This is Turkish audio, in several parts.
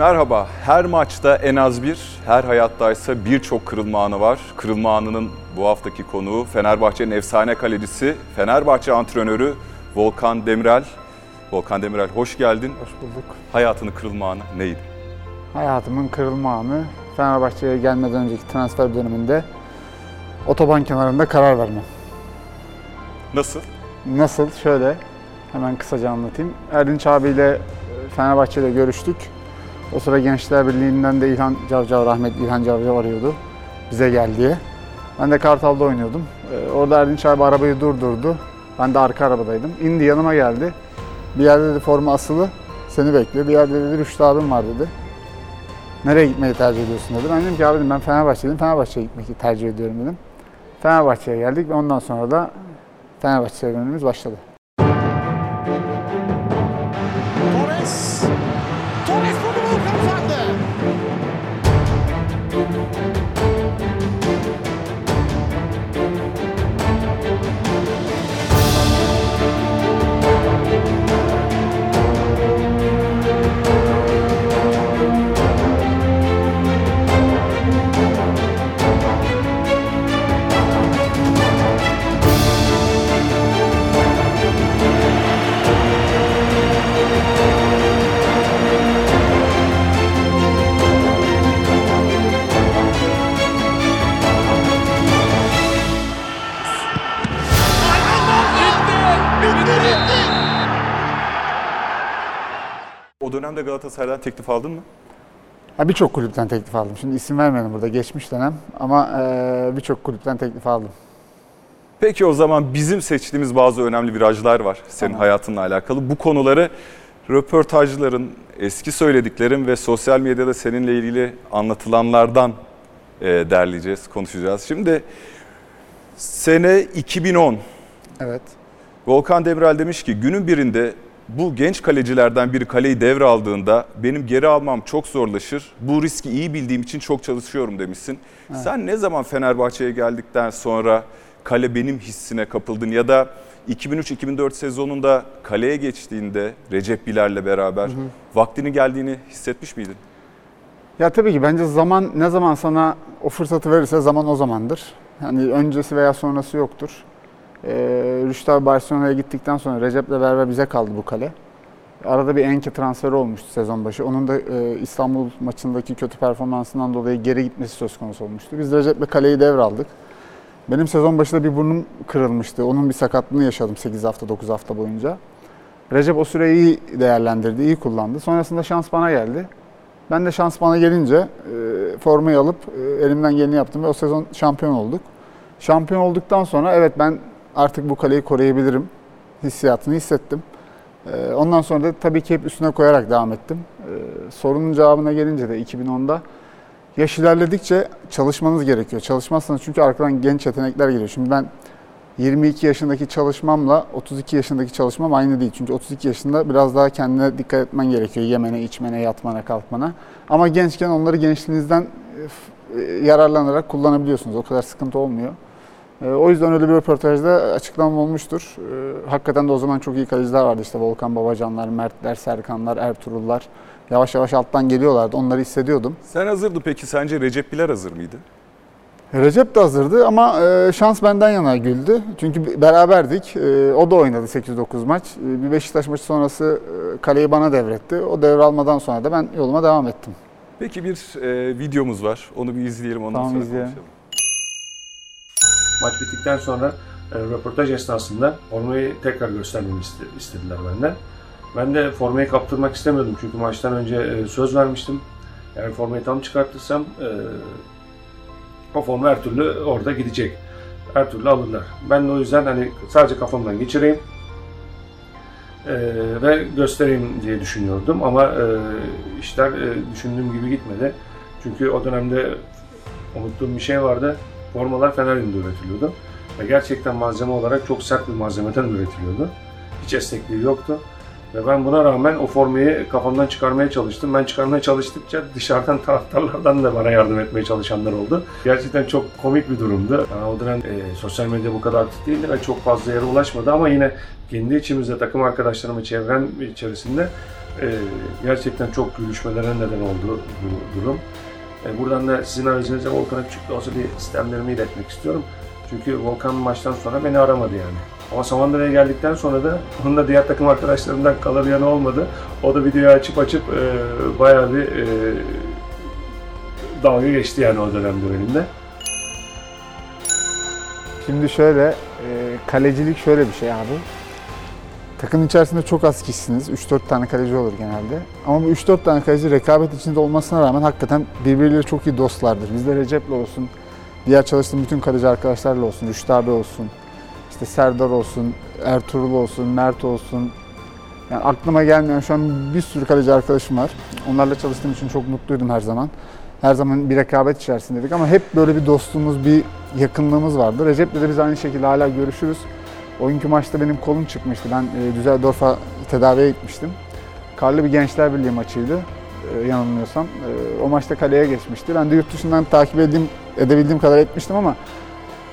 Merhaba. Her maçta en az bir, her hayattaysa birçok kırılma anı var. Kırılma anının bu haftaki konuğu Fenerbahçe'nin efsane kalecisi, Fenerbahçe antrenörü Volkan Demirel. Volkan Demirel hoş geldin. Hoş bulduk. Hayatının kırılma anı neydi? Hayatımın kırılma anı Fenerbahçe'ye gelmeden önceki transfer döneminde otoban kenarında karar vermem. Nasıl? Nasıl? Şöyle hemen kısaca anlatayım. Erdinç abiyle Fenerbahçe'de görüştük. O sıra Gençler Birliği'nden de İlhan Cavcav, rahmet İlhan Cavcav arıyordu bize gel diye. Ben de Kartal'da oynuyordum. Ee, Orada Erdinç abi arabayı durdurdu. Ben de arka arabadaydım. İndi yanıma geldi. Bir yerde dedi forma asılı. Seni bekliyor. Bir yerde dedi Rüştü abim var dedi. Nereye gitmeyi tercih ediyorsun dedi. Ben dedim ki abi dedim, ben Fenerbahçe'yim. Fenerbahçe'ye gitmeyi tercih ediyorum dedim. Fenerbahçe'ye geldik ve ondan sonra da Fenerbahçe serüvenimiz başladı. Galatasaray'dan teklif aldın mı? Ha, birçok kulüpten teklif aldım. Şimdi isim vermedim burada geçmiş dönem ama eee, birçok kulüpten teklif aldım. Peki o zaman bizim seçtiğimiz bazı önemli virajlar var senin Tamam. hayatınla alakalı. Bu konuları röportajların, eski söylediklerin ve sosyal medyada seninle ilgili anlatılanlardan e, derleyeceğiz, konuşacağız. Şimdi sene 2010. Evet. Volkan Demirel demiş ki günün birinde bu genç kalecilerden biri kaleyi devraldığında benim geri almam çok zorlaşır. Bu riski iyi bildiğim için çok çalışıyorum demişsin. Sen ne zaman Fenerbahçe'ye geldikten sonra kale benim hissine kapıldın ya da 2003-2004 sezonunda kaleye geçtiğinde Recep Bilal'le beraber vaktini geldiğini hissetmiş miydin? Ya tabii ki bence zaman ne zaman sana o fırsatı verirse zaman o zamandır. Yani öncesi veya sonrası yoktur. Ee, Rüştü Barcelona'ya gittikten sonra Recep'le beraber bize kaldı bu kale. Arada bir Enke transferi olmuştu sezon başı. Onun da e, İstanbul maçındaki kötü performansından dolayı geri gitmesi söz konusu olmuştu. Biz Recep'le kaleyi devraldık. Benim sezon başında bir burnum kırılmıştı. Onun bir sakatlığını yaşadım 8 hafta 9 hafta boyunca. Recep o süreyi iyi değerlendirdi, iyi kullandı. Sonrasında şans bana geldi. Ben de şans bana gelince e, formayı alıp e, elimden geleni yaptım ve o sezon şampiyon olduk. Şampiyon olduktan sonra evet ben artık bu kaleyi koruyabilirim hissiyatını hissettim. E, ondan sonra da tabii ki hep üstüne koyarak devam ettim. E, sorunun cevabına gelince de 2010'da yaş ilerledikçe çalışmanız gerekiyor. Çalışmazsanız çünkü arkadan genç yetenekler geliyor. Şimdi ben 22 yaşındaki çalışmamla 32 yaşındaki çalışmam aynı değil. Çünkü 32 yaşında biraz daha kendine dikkat etmen gerekiyor. Yemene, içmene, yatmana, kalkmana. Ama gençken onları gençliğinizden e, e, yararlanarak kullanabiliyorsunuz. O kadar sıkıntı olmuyor. E, O yüzden öyle bir röportajda açıklamam olmuştur. E, Hakikaten de o zaman çok iyi kaleciler vardı. İşte Volkan Babacanlar, Mertler, Serkanlar, Ertuğrullar. Yavaş yavaş alttan geliyorlardı. Onları hissediyordum. Sen hazırdı peki sence Recep Bilal hazır mıydı? Recep de hazırdı ama e, şans benden yana güldü. Çünkü beraberdik. E, o da oynadı 8-9 maç. E, bir Beşiktaş maçı sonrası kaleyi bana devretti. O devralmadan sonra da ben yoluma devam ettim. Peki bir videomuz var. Onu bir izleyelim ondan Tamam, sonra izleyelim. konuşalım. Maç bittikten sonra e, röportaj esnasında formayı tekrar göstermemi iste- istediler benden. Ben de formayı kaptırmak istemiyordum çünkü maçtan önce e, söz vermiştim. Yani formayı tam çıkartırsam e, o forma her türlü orada gidecek. Her türlü alırlar. Ben de o yüzden hani sadece kafamdan geçireyim e, ve göstereyim diye düşünüyordum ama e, işler e, düşündüğüm gibi gitmedi. Çünkü o dönemde unuttuğum bir şey vardı. Formalar Fenerbahçe'de üretiliyordu. Ve gerçekten malzeme olarak çok sert bir malzemeden üretiliyordu. Hiç esnekliği yoktu. Ve ben buna rağmen o formayı kafamdan çıkarmaya çalıştım. Ben çıkarmaya çalıştıkça dışarıdan taraftarlardan da bana yardım etmeye çalışanlar oldu. Gerçekten çok komik bir durumdu. Yani o dönem e, sosyal medya bu kadar aktif değildi ve çok fazla yere ulaşmadı ama yine kendi içimizde takım arkadaşlarımı çevrem içerisinde E, gerçekten çok gülüşmelere neden oldu bu durum. E, buradan da sizin aracınızda Volkan'a küçük olsa bir sistemlerimi iletmek istiyorum. Çünkü Volkan maçtan sonra beni aramadı yani. Ama Samandıra'ya geldikten sonra da onun da diğer takım arkadaşlarından kalabiyanı olmadı. O da videoyu açıp açıp e, bayağı bir e, dalga geçti yani o dönemde benimle. Şimdi şöyle, e, kalecilik şöyle bir şey abi. Takım içerisinde çok az kişisiniz. 3-4 tane kaleci olur genelde. Ama bu 3-4 tane kaleci rekabet içinde olmasına rağmen hakikaten birbirleriyle çok iyi dostlardır. Bizde Recep'le olsun, diğer çalıştığım bütün kaleci arkadaşlarla olsun, Rüştü abi olsun, işte Serdar olsun, Ertuğrul olsun, Mert olsun. Yani aklıma gelmeyen şu an bir sürü kaleci arkadaşım var. Onlarla çalıştığım için çok mutluydum her zaman. Her zaman bir rekabet içerisindeydik ama hep böyle bir dostluğumuz, bir yakınlığımız vardı. Recep'le de biz aynı şekilde hala görüşürüz. O günkü maçta benim kolum çıkmıştı. Ben e, Düsseldorf'a tedaviye gitmiştim. Karlı bir Gençler Birliği maçıydı e, yanılmıyorsam. E, o maçta kaleye geçmişti. Ben de yurt dışından takip edeyim, edebildiğim kadar etmiştim ama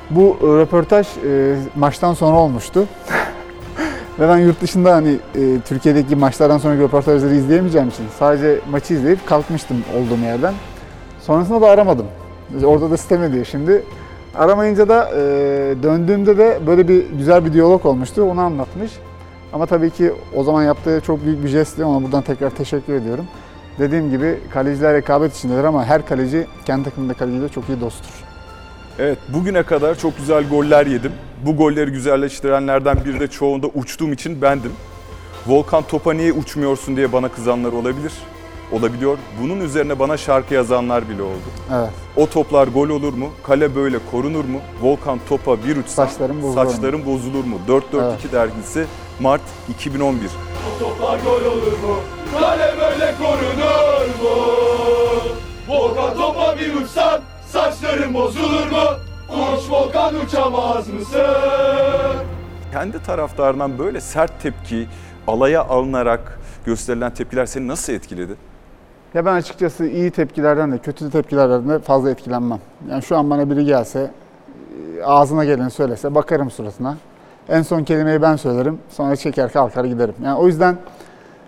bu e, röportaj e, maçtan sonra olmuştu. Ve ben yurt dışında hani e, Türkiye'deki maçlardan sonraki röportajları izleyemeyeceğim için sadece maçı izleyip kalkmıştım olduğum yerden. Sonrasında da aramadım. Orada da sitem ediyor şimdi. Aramayınca da e, döndüğümde de böyle bir güzel bir diyalog olmuştu. Onu anlatmış. Ama tabii ki o zaman yaptığı çok büyük bir jestti. Ona buradan tekrar teşekkür ediyorum. Dediğim gibi kaleciler rekabet içindeler ama her kaleci kendi takımında kaleciyle çok iyi dosttur. Evet, bugüne kadar çok güzel goller yedim. Bu golleri güzelleştirenlerden biri de çoğunda uçtuğum için bendim. Volkan topa niye uçmuyorsun diye bana kızanlar olabilir. Olabiliyor. Bunun üzerine bana şarkı yazanlar bile oldu. Evet. O toplar gol olur mu? Kale böyle korunur mu? Volkan topa bir uçsa Saçların bozulur mu? saçların bozulur mu? 442 dergisi Mart 2011. Toplar gol olur mu? Kale böyle korunur mu? Volkan topa bir uçsan saçların bozulur mu? Uç Volkan uçamaz mısın? Kendi taraftarından böyle sert tepki, alaya alınarak gösterilen tepkiler seni nasıl etkiledi? Ya ben açıkçası iyi tepkilerden de kötü tepkilerden de fazla etkilenmem. Yani şu an bana biri gelse, e, ağzına geleni söylese bakarım suratına. En son kelimeyi ben söylerim, sonra çeker kalkar giderim. Yani o yüzden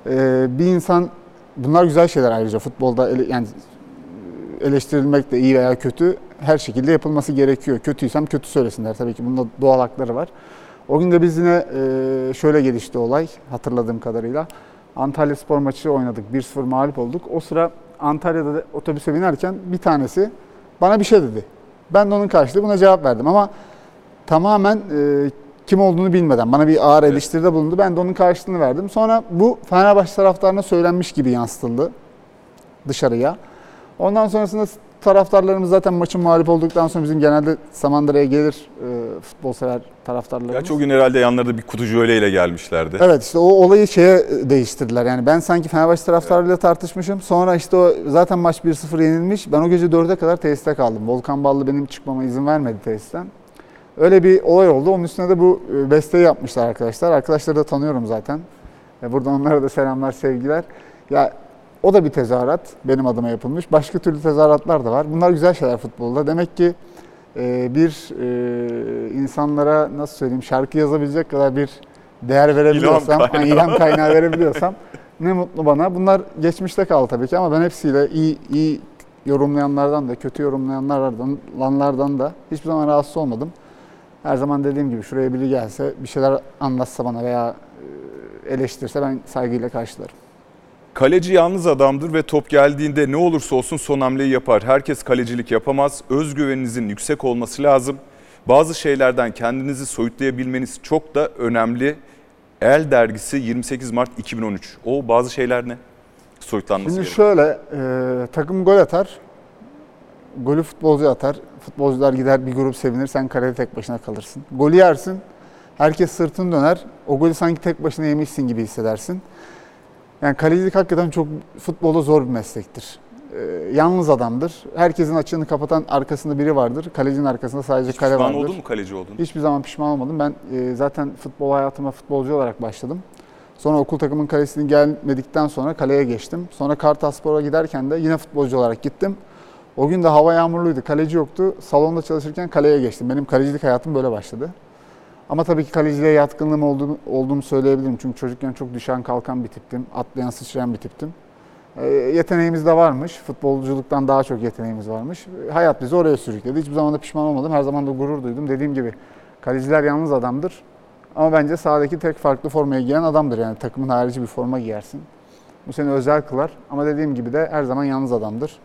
e, bir insan, bunlar güzel şeyler ayrıca futbolda yani eleştirilmek de iyi veya kötü her şekilde yapılması gerekiyor. Kötüysem kötü söylesinler tabii ki bunda doğal hakları var. O gün de biz yine e, şöyle gelişti olay hatırladığım kadarıyla. Antalya spor maçı oynadık. 1-0 mağlup olduk. O sıra Antalya'da da otobüse binerken bir tanesi bana bir şey dedi. Ben de onun karşılığı buna cevap verdim ama tamamen e, kim olduğunu bilmeden bana bir ağır eleştiride bulundu. Ben de onun karşılığını verdim. Sonra bu Fenerbahçe taraftarına söylenmiş gibi yansıtıldı dışarıya. Ondan sonrasında taraftarlarımız zaten maçın mağlup olduktan sonra bizim genelde Samandıra'ya gelir e, futbol sever taraftarlarımız. Gerçi o gün herhalde yanlarında bir kutucu öğleyle gelmişlerdi. Evet işte o olayı şeye değiştirdiler. Yani ben sanki Fenerbahçe taraftarıyla tartışmışım. Sonra işte o zaten maç 1-0 yenilmiş. Ben o gece 4'e kadar tesiste kaldım. Volkan Ballı benim çıkmama izin vermedi tesisten. Öyle bir olay oldu. Onun üstüne de bu e, besteyi yapmışlar arkadaşlar. Arkadaşları da tanıyorum zaten. E, Buradan onlara da selamlar, sevgiler. Ya o da bir tezahürat benim adıma yapılmış. Başka türlü tezahüratlar da var. Bunlar güzel şeyler futbolda. Demek ki e, bir e, insanlara nasıl söyleyeyim şarkı yazabilecek kadar bir değer verebiliyorsam, İlham hani ilham kaynağı verebiliyorsam ne mutlu bana. Bunlar geçmişte kaldı tabii ki ama ben hepsiyle iyi iyi yorumlayanlardan da, kötü yorumlayanlardan da hiçbir zaman rahatsız olmadım. Her zaman dediğim gibi şuraya biri gelse, bir şeyler anlatsa bana veya e, eleştirse ben saygıyla karşılarım. Kaleci yalnız adamdır ve top geldiğinde ne olursa olsun son hamleyi yapar. Herkes kalecilik yapamaz. Özgüveninizin yüksek olması lazım. Bazı şeylerden kendinizi soyutlayabilmeniz çok da önemli. El dergisi 28 Mart 2013. O bazı şeyler ne? Soyutlanması Şimdi gerekiyor. şöyle, e, takım gol atar, golü futbolcu atar, futbolcular gider bir grup sevinir, sen kalede tek başına kalırsın. Golü yersin, herkes sırtını döner, o golü sanki tek başına yemişsin gibi hissedersin. Yani kalecilik hakikaten çok futbolda zor bir meslektir. E, yalnız adamdır. Herkesin açığını kapatan arkasında biri vardır. Kalecinin arkasında sadece Hiç kale pişman vardır. oldun mu kaleci oldun? Hiçbir zaman pişman olmadım. Ben e, zaten futbol hayatıma futbolcu olarak başladım. Sonra okul takımın kalesini gelmedikten sonra kaleye geçtim. Sonra Kartalspor'a giderken de yine futbolcu olarak gittim. O gün de hava yağmurluydu, kaleci yoktu. Salonda çalışırken kaleye geçtim. Benim kalecilik hayatım böyle başladı. Ama tabii ki kaleciliğe yatkınlığım olduğunu, olduğumu söyleyebilirim. Çünkü çocukken çok düşen kalkan bir tiptim. Atlayan sıçrayan bir tiptim. E, yeteneğimiz de varmış. Futbolculuktan daha çok yeteneğimiz varmış. Hayat bizi oraya sürükledi. Hiçbir zaman da pişman olmadım. Her zaman da gurur duydum. Dediğim gibi kaleciler yalnız adamdır. Ama bence sahadaki tek farklı formayı giyen adamdır. Yani takımın harici bir forma giyersin. Bu seni özel kılar. Ama dediğim gibi de her zaman yalnız adamdır.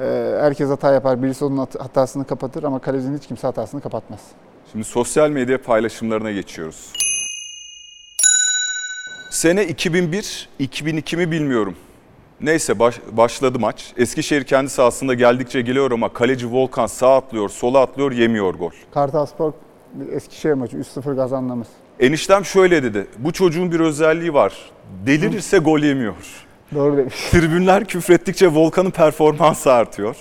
Ee, herkes hata yapar. Birisi onun hat- hatasını kapatır ama kalecinin hiç kimse hatasını kapatmaz. Şimdi sosyal medya paylaşımlarına geçiyoruz. Sene 2001, 2002 mi bilmiyorum. Neyse baş- başladı maç. Eskişehir kendi sahasında geldikçe geliyor ama kaleci Volkan sağ atlıyor, sola atlıyor, yemiyor gol. Kartalspor Eskişehir maçı 3-0 kazandığımız. Eniştem şöyle dedi. Bu çocuğun bir özelliği var. Delirirse gol yemiyor. Doğru demiş. Tribünler küfrettikçe Volkan'ın performansı artıyor.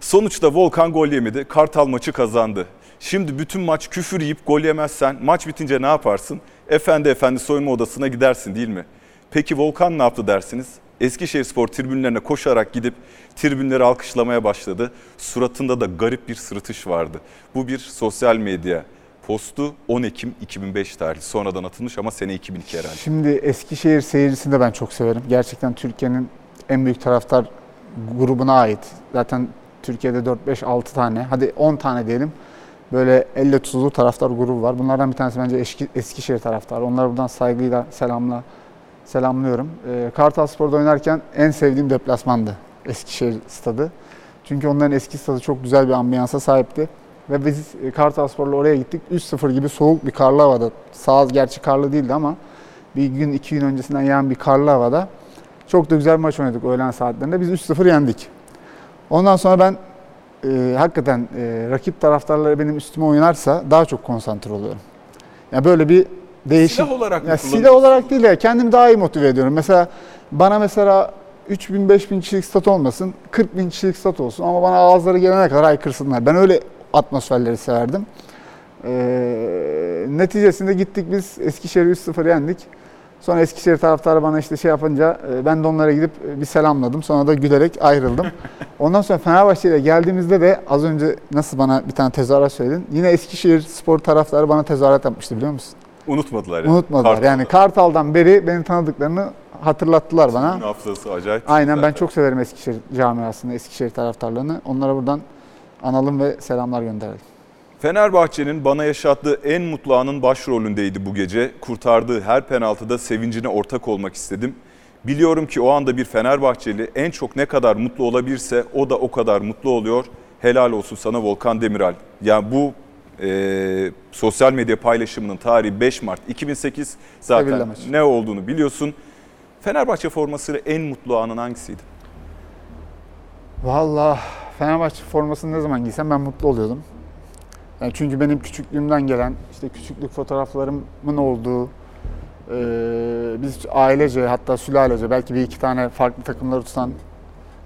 Sonuçta Volkan gol yemedi. Kartal maçı kazandı. Şimdi bütün maç küfür yiyip gol yemezsen maç bitince ne yaparsın? Efendi efendi soyunma odasına gidersin değil mi? Peki Volkan ne yaptı dersiniz? Eskişehirspor tribünlerine koşarak gidip tribünleri alkışlamaya başladı. Suratında da garip bir sırıtış vardı. Bu bir sosyal medya postu 10 Ekim 2005 tarihli. Sonradan atılmış ama sene 2002 herhalde. Şimdi Eskişehir seyircisini de ben çok severim. Gerçekten Türkiye'nin en büyük taraftar grubuna ait. Zaten Türkiye'de 4-5-6 tane, hadi 10 tane diyelim. Böyle elle tutulur taraftar grubu var. Bunlardan bir tanesi bence Eski- Eskişehir taraftarı. Onları buradan saygıyla selamla selamlıyorum. Ee, Kartal Spor'da oynarken en sevdiğim deplasmandı Eskişehir stadı. Çünkü onların eski stadı çok güzel bir ambiyansa sahipti. Ve biz e, Kartal Spor'la oraya gittik. 3-0 gibi soğuk bir karlı havada. Sağ gerçi karlı değildi ama bir gün iki gün öncesinden yağan bir karlı havada. Çok da güzel bir maç oynadık öğlen saatlerinde. Biz 3-0 yendik. Ondan sonra ben e, hakikaten e, rakip taraftarları benim üstüme oynarsa daha çok konsantre oluyorum. Yani böyle bir değişik... Silah olarak mı ya silah olarak değil ya kendimi daha iyi motive ediyorum. Mesela bana mesela 3000 5000 kişilik stat olmasın, 40 bin kişilik stat olsun ama bana ağızları gelene kadar haykırsınlar. Ben öyle atmosferleri severdim. Ee, neticesinde gittik biz Eskişehir'i 3-0 yendik. Sonra Eskişehir taraftarı bana işte şey yapınca e, ben de onlara gidip e, bir selamladım. Sonra da gülerek ayrıldım. Ondan sonra Fenerbahçe ile geldiğimizde de az önce nasıl bana bir tane tezahürat söyledin. Yine Eskişehir spor taraftarı bana tezahürat yapmıştı biliyor musun? Unutmadılar yani. Unutmadılar. Kartal'da. Yani Kartal'dan beri beni tanıdıklarını hatırlattılar bana. Gün hafızası acayip. Aynen ben zaten. çok severim Eskişehir camiasını, Eskişehir taraftarlarını. Onlara buradan analım ve selamlar gönderelim. Fenerbahçe'nin bana yaşattığı en mutlu anın başrolündeydi bu gece. Kurtardığı her penaltıda sevincine ortak olmak istedim. Biliyorum ki o anda bir Fenerbahçeli en çok ne kadar mutlu olabilirse o da o kadar mutlu oluyor. Helal olsun sana Volkan Demirel. Yani bu e, sosyal medya paylaşımının tarihi 5 Mart 2008 Sevilla zaten maçı. ne olduğunu biliyorsun. Fenerbahçe formasıyla en mutlu anın hangisiydi? Vallahi Fenerbahçe formasını ne zaman giysem ben mutlu oluyordum. Yani çünkü benim küçüklüğümden gelen, işte küçüklük fotoğraflarımın olduğu, eee, biz ailece hatta sülalece belki bir iki tane farklı takımları tutan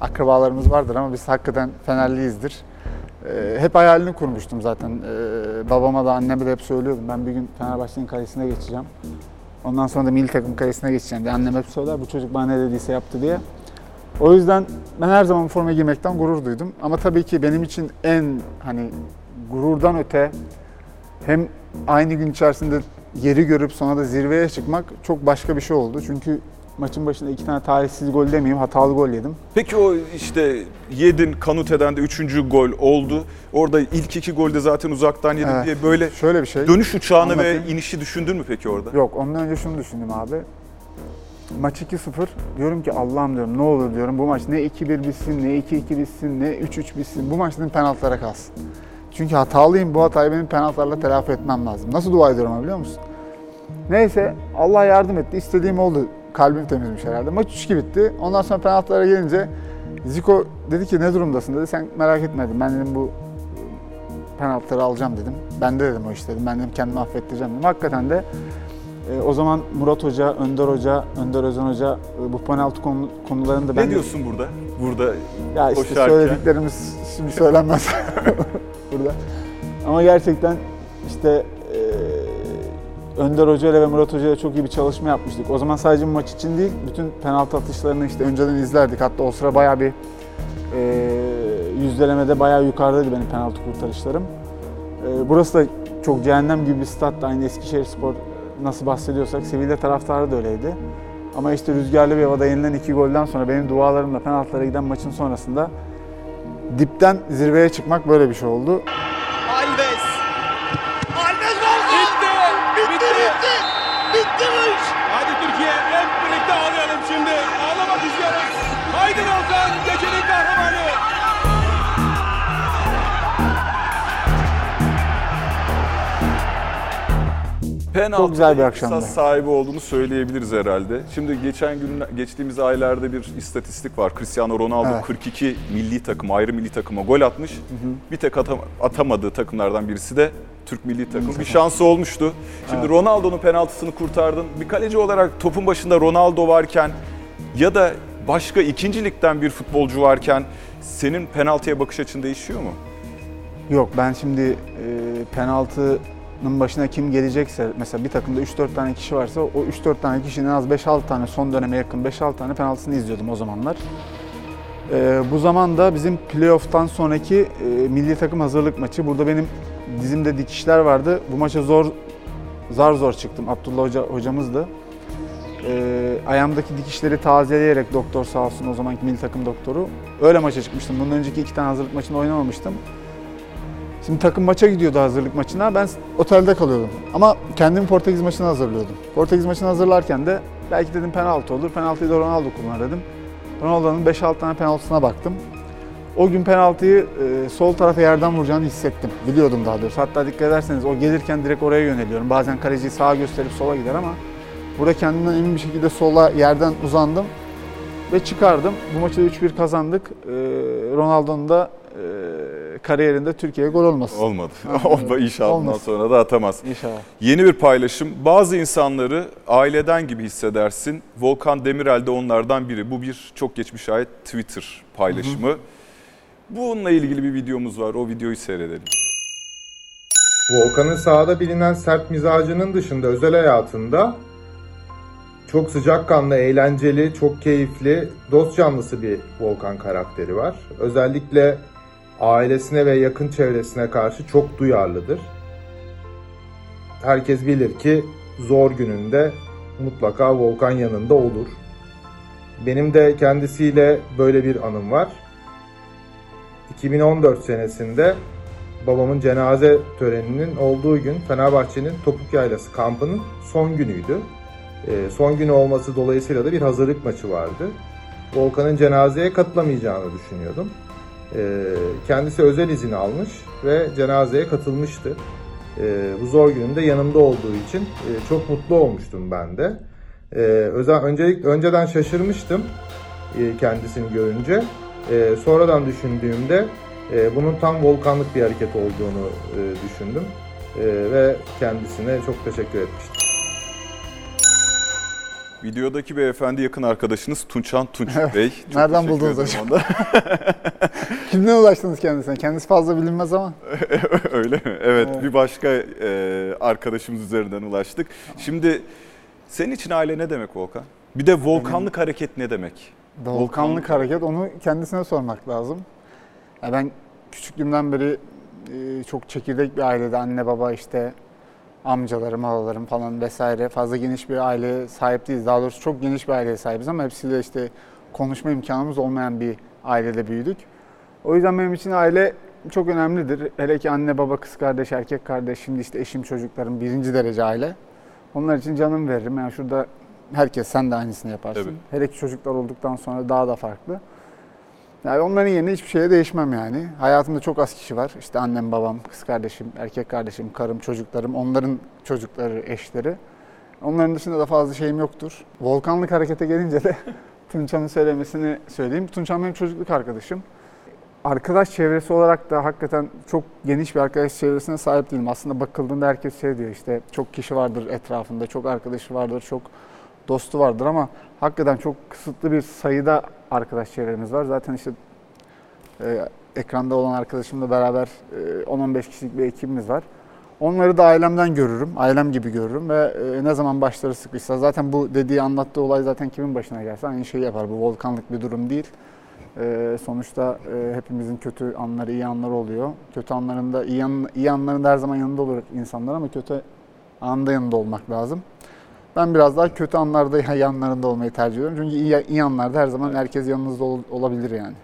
akrabalarımız vardır ama biz hakikaten Fenerliyizdir. Eee, hep hayalini kurmuştum zaten. Eee, babama da anneme de hep söylüyordum. Ben bir gün Fenerbahçe'nin kalesine geçeceğim. Ondan sonra da milli takım kalesine geçeceğim diye. Annem hep söyler bu çocuk bana ne dediyse yaptı diye. O yüzden ben her zaman forma giymekten gurur duydum. Ama tabii ki benim için en hani gururdan öte hem aynı gün içerisinde yeri görüp sonra da zirveye çıkmak çok başka bir şey oldu. Çünkü maçın başında iki tane talihsiz gol demeyeyim, hatalı gol yedim. Peki o işte yedin Kanute'den de üçüncü gol oldu. Orada ilk iki golde zaten uzaktan yedin Evet. diye böyle Şöyle bir şey. dönüş uçağını Anlatayım. ve inişi düşündün mü peki orada? Yok ondan önce şunu düşündüm abi. Maç 2-0. Diyorum ki Allah'ım diyorum ne olur diyorum bu maç ne 2-1 bitsin ne 2-2 bitsin ne 3-3 bitsin. Bu maç penaltılara kalsın. Çünkü hatalıyım bu hatayı benim penaltılarla telafi etmem lazım. Nasıl dua ediyorum ama biliyor musun? Neyse Allah yardım etti. İstediğim oldu. Kalbim temizmiş herhalde. Maç 3-2 bitti. Ondan sonra penaltılara gelince Zico dedi ki ne durumdasın dedi. Sen merak etme dedim. Ben dedim bu penaltıları alacağım dedim. Ben de dedim o iş dedim. Ben dedim kendimi affettireceğim dedim. Hakikaten de e, o zaman Murat Hoca, Önder Hoca, Önder Özen Hoca e, bu penaltı konu, konularında ben ne diyorsun burada? Burada ya işte söylediklerimiz şimdi söylenmez burada. Ama gerçekten işte e, Önder Hoca ile ve Murat Hoca ile çok iyi bir çalışma yapmıştık. O zaman sadece bu maç için değil, bütün penaltı atışlarını işte önceden izlerdik. Hatta o sıra bayağı bir e, yüzdelemede bayağı yukarıdaydı benim penaltı kurtarışlarım. E, burası da çok cehennem gibi bir stat da aynı Eskişehir Spor nasıl bahsediyorsak Sevilla taraftarı da öyleydi. Ama işte rüzgarlı bir havada yenilen iki golden sonra benim dualarımla penaltılara giden maçın sonrasında dipten zirveye çıkmak böyle bir şey oldu. Penaltı Çok güzel bir akşamdı. sahibi olduğunu söyleyebiliriz herhalde. Şimdi geçen gün geçtiğimiz aylarda bir istatistik var. Cristiano Ronaldo Evet. 42 milli takım, ayrı milli takıma gol atmış. Bir tek atam- atamadığı takımlardan birisi de Türk milli takım. Bir şansı olmuştu. Şimdi Ronaldo'nun penaltısını kurtardın. Bir kaleci olarak topun başında Ronaldo varken ya da başka ikinci ligden bir futbolcu varken senin penaltıya bakış açın değişiyor mu? Yok ben şimdi e, penaltının başına kim gelecekse mesela bir takımda 3-4 tane kişi varsa o 3-4 tane kişinin az 5-6 tane son döneme yakın 5-6 tane penaltısını izliyordum o zamanlar. E, bu zaman da bizim playoff'tan sonraki e, milli takım hazırlık maçı. Burada benim dizimde dikişler vardı. Bu maça zor zar zor çıktım. Abdullah Hoca hocamızdı. E, ayağımdaki dikişleri tazeleyerek doktor sağ olsun o zamanki milli takım doktoru. Öyle maça çıkmıştım. Bundan önceki iki tane hazırlık maçında oynamamıştım. Şimdi takım maça gidiyordu hazırlık maçına. Ben otelde kalıyordum. Ama kendimi Portekiz maçına hazırlıyordum. Portekiz maçını hazırlarken de belki dedim penaltı olur. Penaltıyı da Ronaldo kullanır dedim. Ronaldo'nun 5-6 tane penaltısına baktım. O gün penaltıyı e, sol tarafa yerden vuracağını hissettim. Biliyordum daha doğrusu. Hatta dikkat ederseniz o gelirken direkt oraya yöneliyorum. Bazen kaleciyi sağa gösterip sola gider ama burada kendimden emin bir şekilde sola yerden uzandım ve çıkardım. Bu maçı da 3-1 kazandık. E, Ronaldo'nun da e, kariyerinde Türkiye'ye gol olmasın. Olmadı. Olma inşallah Olmaz. sonra da atamaz. İnşallah. Yeni bir paylaşım. Bazı insanları aileden gibi hissedersin. Volkan Demirel de onlardan biri. Bu bir çok geçmiş ait Twitter paylaşımı. Bununla ilgili bir videomuz var. O videoyu seyredelim. Volkan'ın sahada bilinen sert mizacının dışında özel hayatında çok sıcakkanlı, eğlenceli, çok keyifli, dost canlısı bir Volkan karakteri var. Özellikle ailesine ve yakın çevresine karşı çok duyarlıdır. Herkes bilir ki zor gününde mutlaka Volkan yanında olur. Benim de kendisiyle böyle bir anım var. 2014 senesinde babamın cenaze töreninin olduğu gün Fenerbahçe'nin Topuk Yaylası kampının son günüydü. Ee, son günü olması dolayısıyla da bir hazırlık maçı vardı. Volkan'ın cenazeye katılamayacağını düşünüyordum. Ee, kendisi özel izin almış ve cenazeye katılmıştı. Ee, bu zor günümde yanımda olduğu için e, çok mutlu olmuştum ben de. Ee, özel, öncelik, önceden şaşırmıştım e, kendisini görünce. Sonradan düşündüğümde e, bunun tam volkanlık bir hareket olduğunu düşündüm ve kendisine çok teşekkür etmiştim. Videodaki beyefendi yakın arkadaşınız Tunçhan Tunç Bey. Çok Nereden buldunuz acaba? Kimden ulaştınız kendisine? Kendisi fazla bilinmez ama. Öyle mi? Evet, Evet. bir başka e, arkadaşımız üzerinden ulaştık. Şimdi senin için aile ne demek Volkan? Bir de volkanlık hareket ne demek? Volkanlık hareket onu kendisine sormak lazım. Ya ben küçüklüğümden beri e, çok çekirdek bir ailede anne baba işte amcalarım, halalarım falan vesaire fazla geniş bir aileye sahip değiliz. Daha doğrusu çok geniş bir aileye sahibiz ama hepsiyle işte konuşma imkanımız olmayan bir ailede büyüdük. O yüzden benim için aile çok önemlidir. Hele ki anne, baba, kız kardeş, erkek kardeş, şimdi işte eşim, çocuklarım birinci derece aile. Onlar için canım veririm. Yani şurada herkes sen de aynısını yaparsın. Tabii. Hele ki çocuklar olduktan sonra daha da farklı. Yani onların yerine hiçbir şeye değişmem yani. Hayatımda çok az kişi var. İşte annem, babam, kız kardeşim, erkek kardeşim, karım, çocuklarım, onların çocukları, eşleri. Onların dışında da fazla şeyim yoktur. Volkanlık harekete gelince de Tunçan'ın söylemesini söyleyeyim. Tunçan benim çocukluk arkadaşım. Arkadaş çevresi olarak da hakikaten çok geniş bir arkadaş çevresine sahip değilim. Aslında bakıldığında herkes şey diyor işte çok kişi vardır etrafında, çok arkadaşı vardır, çok dostu vardır ama hakikaten çok kısıtlı bir sayıda arkadaş çevremiz var. Zaten işte e, ekranda olan arkadaşımla beraber e, 10-15 kişilik bir ekibimiz var. Onları da ailemden görürüm, ailem gibi görürüm ve e, ne zaman başları sıkışsa zaten bu dediği anlattığı olay zaten kimin başına gelse aynı şeyi yapar. Bu volkanlık bir durum değil. Ee, sonuçta e, hepimizin kötü anları, iyi anları oluyor. Kötü anlarında, iyi, an, iyi anlarında her zaman yanında olur insanlar ama kötü anda yanında olmak lazım. Ben biraz daha kötü anlarda yanlarında olmayı tercih ediyorum. Çünkü iyi, iyi anlarda her zaman herkes yanınızda ol- olabilir yani.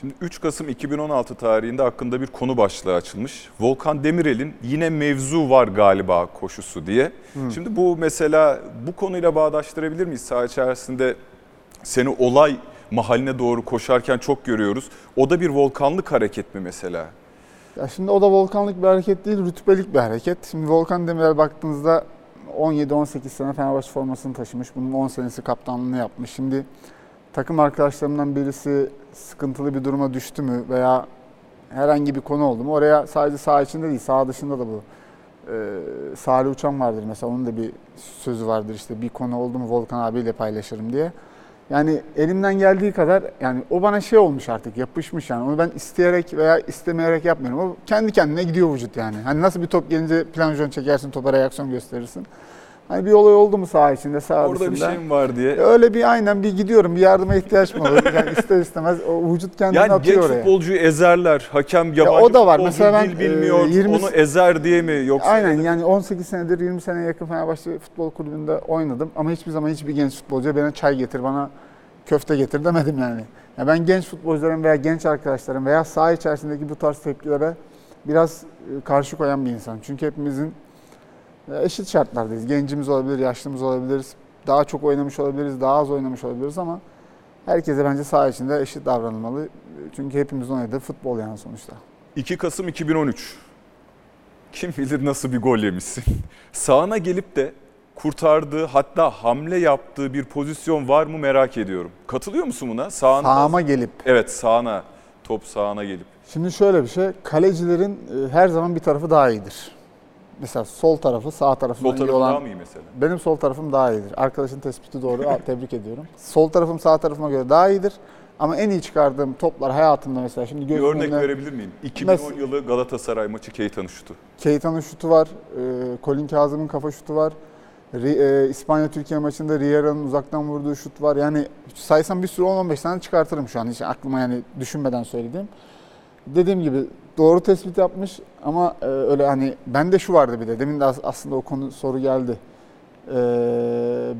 Şimdi 3 Kasım 2016 tarihinde hakkında bir konu başlığı açılmış. Volkan Demirel'in yine mevzu var galiba koşusu diye. Şimdi bu mesela bu konuyla bağdaştırabilir miyiz? Saha içerisinde seni olay mahaline doğru koşarken çok görüyoruz. O da bir volkanlık hareket mi mesela? Ya şimdi o da volkanlık bir hareket değil, rütbelik bir hareket. Şimdi Volkan Demirel baktığınızda 17-18 sene Fenerbahçe formasını taşımış. Bunun 10 senesi kaptanlığını yapmış. Şimdi takım arkadaşlarımdan birisi sıkıntılı bir duruma düştü mü veya herhangi bir konu oldu mu oraya sadece saha içinde değil, saha dışında da bu. Ee, Salih Uçan vardır mesela onun da bir sözü vardır işte bir konu oldu mu Volkan abiyle paylaşırım diye. Yani elimden geldiği kadar yani o bana şey olmuş artık yapışmış yani onu ben isteyerek veya istemeyerek yapmıyorum. O kendi kendine gidiyor vücut yani. Hani nasıl bir top gelince planjon çekersin topa reaksiyon gösterirsin. Hani bir olay oldu mu saha içinde saha Orada bir dışında. şey mi var diye. Öyle bir aynen bir gidiyorum bir yardıma ihtiyaç mı olur? Yani ister istemez o vücut kendini Yani atıyor genç oraya. futbolcuyu ezerler. Hakem yabancı o da var. Mesela ben, dil bilmiyor. e, 20 Onu ezer diye mi yoksa? Aynen yani 18 senedir 20 seneye yakın Fenerbahçe Futbol Kulübü'nde oynadım ama hiçbir zaman hiçbir genç futbolcuya bana çay getir, bana köfte getir demedim yani. Ya ben genç futbolcuların veya genç arkadaşların veya saha içerisindeki bu tarz tepkilere biraz e, karşı koyan bir insan. Çünkü hepimizin e, eşit şartlardayız. Gencimiz olabilir, yaşlımız olabiliriz. Daha çok oynamış olabiliriz, daha az oynamış olabiliriz ama herkese bence saha içinde eşit davranılmalı. Çünkü hepimizin oynadığı futbol yani sonuçta. 2 Kasım 2013. Kim bilir nasıl bir gol yemişsin. Sağına gelip de kurtardığı hatta hamle yaptığı bir pozisyon var mı merak ediyorum. Katılıyor musun buna? Sağında, Sağıma gelip Evet sağına. Top sağına gelip. Şimdi şöyle bir şey, kalecilerin e, her zaman bir tarafı daha iyidir. Mesela sol tarafı sağ tarafından Sol iyi tarafı olan... daha mı iyi mesela? Benim sol tarafım daha iyidir. Arkadaşın tespiti doğru, tebrik ediyorum. Sol tarafım sağ tarafıma göre daha iyidir. Ama en iyi çıkardığım toplar hayatımda mesela şimdi Bir örnek önüne verebilir miyim? 2010 Mes- yılı Galatasaray maçı Keita'nın şutu. Keita'nın şutu var, e, Colin Kazım'ın kafa şutu var. E, İspanya-Türkiye maçında Riera'nın uzaktan vurduğu şut var. Yani saysam bir sürü 10-15 tane çıkartırım şu an. Hiç aklıma yani düşünmeden söylediğim. Dediğim gibi doğru tespit yapmış ama e, öyle hani bende şu vardı bir de. Demin de as- aslında o konu soru geldi. E,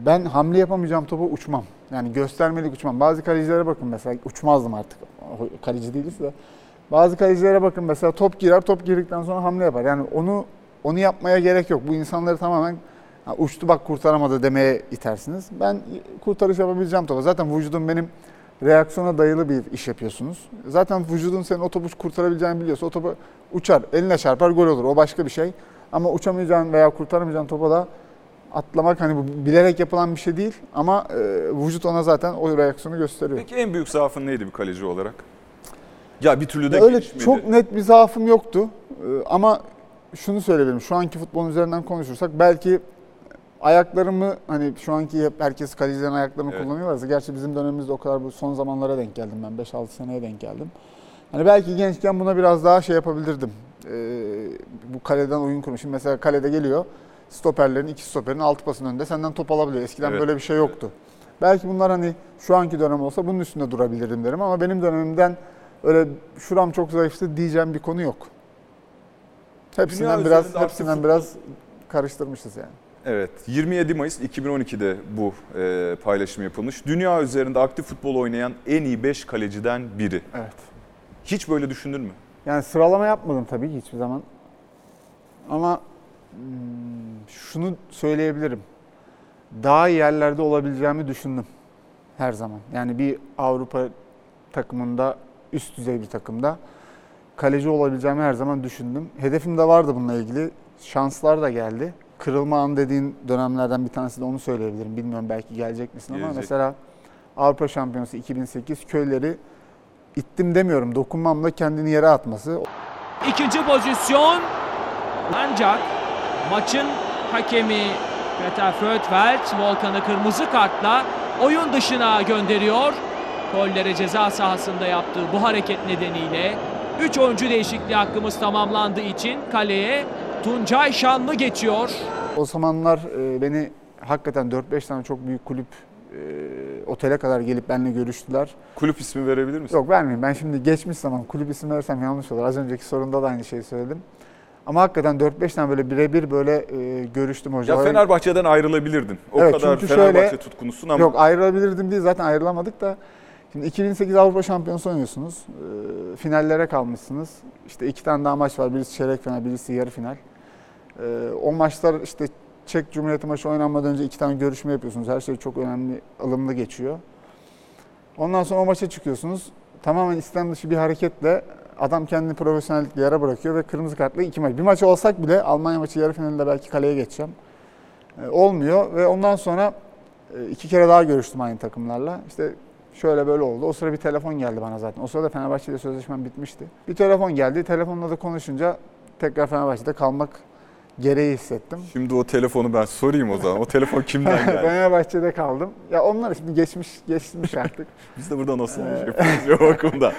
ben hamle yapamayacağım topa uçmam. Yani göstermelik uçmam. Bazı kalecilere bakın mesela uçmazdım artık. Kaleci değiliz de. Bazı kalecilere bakın mesela top girer, top girdikten sonra hamle yapar. Yani onu onu yapmaya gerek yok. Bu insanları tamamen uçtu bak kurtaramadı demeye itersiniz. Ben kurtarış yapabileceğim topa. Zaten vücudum benim reaksiyona dayalı bir iş yapıyorsunuz. Zaten vücudun senin o topu kurtarabileceğini biliyorsa o topa uçar, eline çarpar gol olur. O başka bir şey. Ama uçamayacağın veya kurtaramayacağın topa da atlamak hani bu bilerek yapılan bir şey değil ama e, vücut ona zaten o reaksiyonu gösteriyor. Peki en büyük zaafın neydi bir kaleci olarak? Ya bir türlü de Öyle geçmedi. çok net bir zaafım yoktu. Ee, Ama şunu söyleyebilirim. Şu anki futbolun üzerinden konuşursak belki ayaklarımı hani şu anki hep herkes kalecilerin ayaklarını Evet. kullanıyorlarsa gerçi bizim dönemimizde o kadar bu son zamanlara denk geldim ben 5-6 seneye denk geldim. Hani belki gençken buna biraz daha şey yapabilirdim. Ee, bu kaleden oyun kurmuş. Şimdi mesela kalede geliyor. Stoperlerin, iki stoperin altı pasın önünde senden top alabiliyor. Eskiden Evet. böyle bir şey yoktu. Belki bunlar hani şu anki dönem olsa bunun üstünde durabilirdim derim ama benim dönemimden öyle şuram çok zayıftı diyeceğim bir konu yok. Hepsinden Dünya biraz hepsinden biraz karıştırmışız yani. Evet, 27 Mayıs 2012'de bu e, paylaşım yapılmış. Dünya üzerinde aktif futbol oynayan en iyi 5 kaleciden biri. Evet. Hiç böyle düşündün mü? Yani sıralama yapmadım tabii ki hiçbir zaman. Ama hmm, şunu söyleyebilirim. Daha iyi yerlerde olabileceğimi düşündüm her zaman. Yani bir Avrupa takımında, üst düzey bir takımda kaleci olabileceğimi her zaman düşündüm. Hedefim de vardı bununla ilgili. Şanslar da geldi. Kırılma an dediğin dönemlerden bir tanesi de onu söyleyebilirim. Bilmiyorum belki gelecek misin ama Gelecek. mesela Avrupa Şampiyonası 2008 köyleri ittim demiyorum. Dokunmamla kendini yere atması. İkinci pozisyon. Ancak maçın hakemi Peter Fötwelt Volkan'ı kırmızı kartla oyun dışına gönderiyor. Kollere ceza sahasında yaptığı bu hareket nedeniyle 3 oyuncu değişikliği hakkımız tamamlandığı için kaleye Tuncay Şanlı geçiyor. O zamanlar e, beni hakikaten 4-5 tane çok büyük kulüp otele kadar gelip benimle görüştüler. Kulüp ismi verebilir misin? Yok vermeyeyim. Ben şimdi geçmiş zaman kulüp isim verirsem yanlış olur. Az önceki sorunda da aynı şeyi söyledim. Ama hakikaten 4-5 tane böyle birebir böyle e, görüştüm Ya hocalarla. Fenerbahçe'den ayrılabilirdin. O Evet, kadar çünkü Fenerbahçe şöyle- tutkunusun ama Yok ayrılabilirdim değil zaten ayrılamadık da. Şimdi 2008 Avrupa Şampiyonası oynuyorsunuz. Ee, finallere kalmışsınız. İşte iki tane daha maç var. Birisi çeyrek final, birisi yarı final. Ee, o maçlar işte Çek Cumhuriyeti maçı oynanmadan önce iki tane görüşme yapıyorsunuz. Her şey çok önemli, ılımlı geçiyor. Ondan sonra o maça çıkıyorsunuz. Tamamen istem dışı bir hareketle adam kendini profesyonellikle yere bırakıyor ve kırmızı kartla iki maç. Bir maç olsak bile Almanya maçı yarı finalinde belki kaleye geçeceğim. Ee, olmuyor ve ondan sonra e, iki kere daha görüştüm aynı takımlarla. İşte şöyle böyle oldu. O sıra bir telefon geldi bana zaten. O sırada Fenerbahçe ile sözleşmem bitmişti. Bir telefon geldi. Telefonla da konuşunca tekrar Fenerbahçe'de kalmak gereği hissettim. şimdi o telefonu ben sorayım o zaman. O telefon kimden geldi? Fenerbahçe'de kaldım. Ya onlar şimdi geçmiş geçmiş artık. Biz de burada nasıl yapıyoruz ya o bakımda.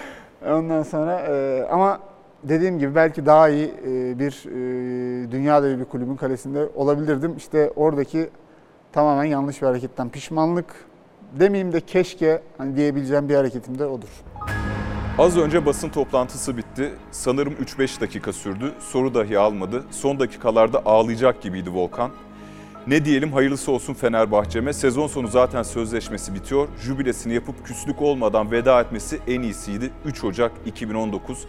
Ondan sonra e, ama dediğim gibi belki daha iyi e, bir e, dünya devi bir kulübün kalesinde olabilirdim. İşte oradaki tamamen yanlış bir hareketten pişmanlık demeyeyim de keşke hani diyebileceğim bir hareketim de odur. Az önce basın toplantısı bitti. Sanırım 3-5 dakika sürdü. Soru dahi almadı. Son dakikalarda ağlayacak gibiydi Volkan. Ne diyelim hayırlısı olsun Fenerbahçe'me. Sezon sonu zaten sözleşmesi bitiyor. Jübilesini yapıp küslük olmadan veda etmesi en iyisiydi. 3 Ocak 2019.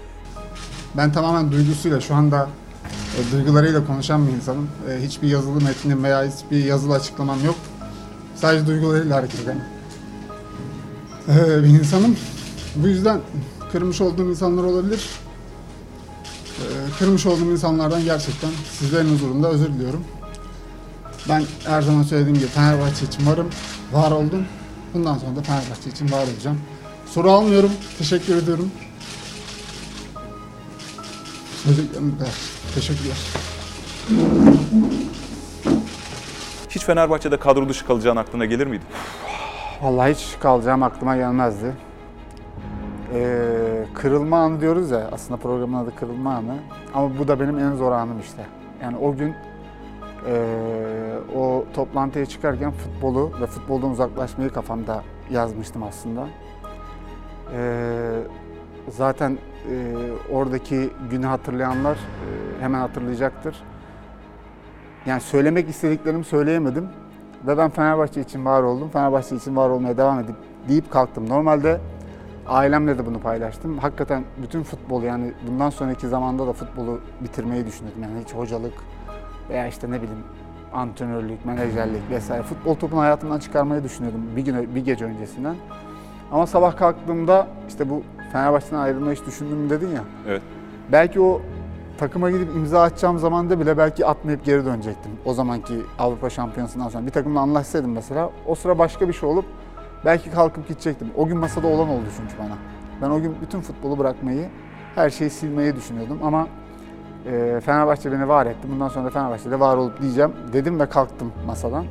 Ben tamamen duygusuyla şu anda e, duygularıyla konuşan bir insanım. E, hiçbir yazılı metnim veya hiçbir yazılı açıklamam yok. Sadece duygularıyla hareket eden e, bir insanım. Bu yüzden kırmış olduğum insanlar olabilir. E, kırmış olduğum insanlardan gerçekten sizlerin huzurunda özür diliyorum. Ben her zaman söylediğim gibi Fenerbahçe için varım, var oldum. Bundan sonra da Fenerbahçe için var olacağım. Soru almıyorum. Teşekkür ediyorum. Kadar. Teşekkürler. Hiç Fenerbahçe'de kadro dışı kalacağın aklına gelir miydi? Vallahi hiç kalacağım aklıma gelmezdi. Ee, kırılma anı diyoruz ya, aslında programın adı kırılma anı. Ama bu da benim en zor anım işte. Yani o gün ee, o toplantıya çıkarken futbolu ve futboldan uzaklaşmayı kafamda yazmıştım aslında. Ee, zaten ee, oradaki günü hatırlayanlar ee, hemen hatırlayacaktır. Yani söylemek istediklerimi söyleyemedim. Ve ben Fenerbahçe için var oldum. Fenerbahçe için var olmaya devam edip deyip kalktım. Normalde ailemle de bunu paylaştım. Hakikaten bütün futbolu yani bundan sonraki zamanda da futbolu bitirmeyi düşünüyordum. Yani hiç hocalık veya işte ne bileyim antrenörlük, menajerlik vesaire futbol topunu hayatımdan çıkarmayı düşünüyordum bir gün bir gece öncesinden. Ama sabah kalktığımda işte bu Fenerbahçe'den ayrılmayı hiç düşündün mü dedin ya. Evet. Belki o takıma gidip imza atacağım zamanda bile belki atmayıp geri dönecektim. O zamanki Avrupa Şampiyonası'ndan sonra. Bir takımla anlaşsaydım mesela o sıra başka bir şey olup belki kalkıp gidecektim. O gün masada olan oldu çünkü bana. Ben o gün bütün futbolu bırakmayı, her şeyi silmeyi düşünüyordum ama e, Fenerbahçe beni var etti. Bundan sonra da Fenerbahçe'de var olup diyeceğim dedim ve kalktım masadan.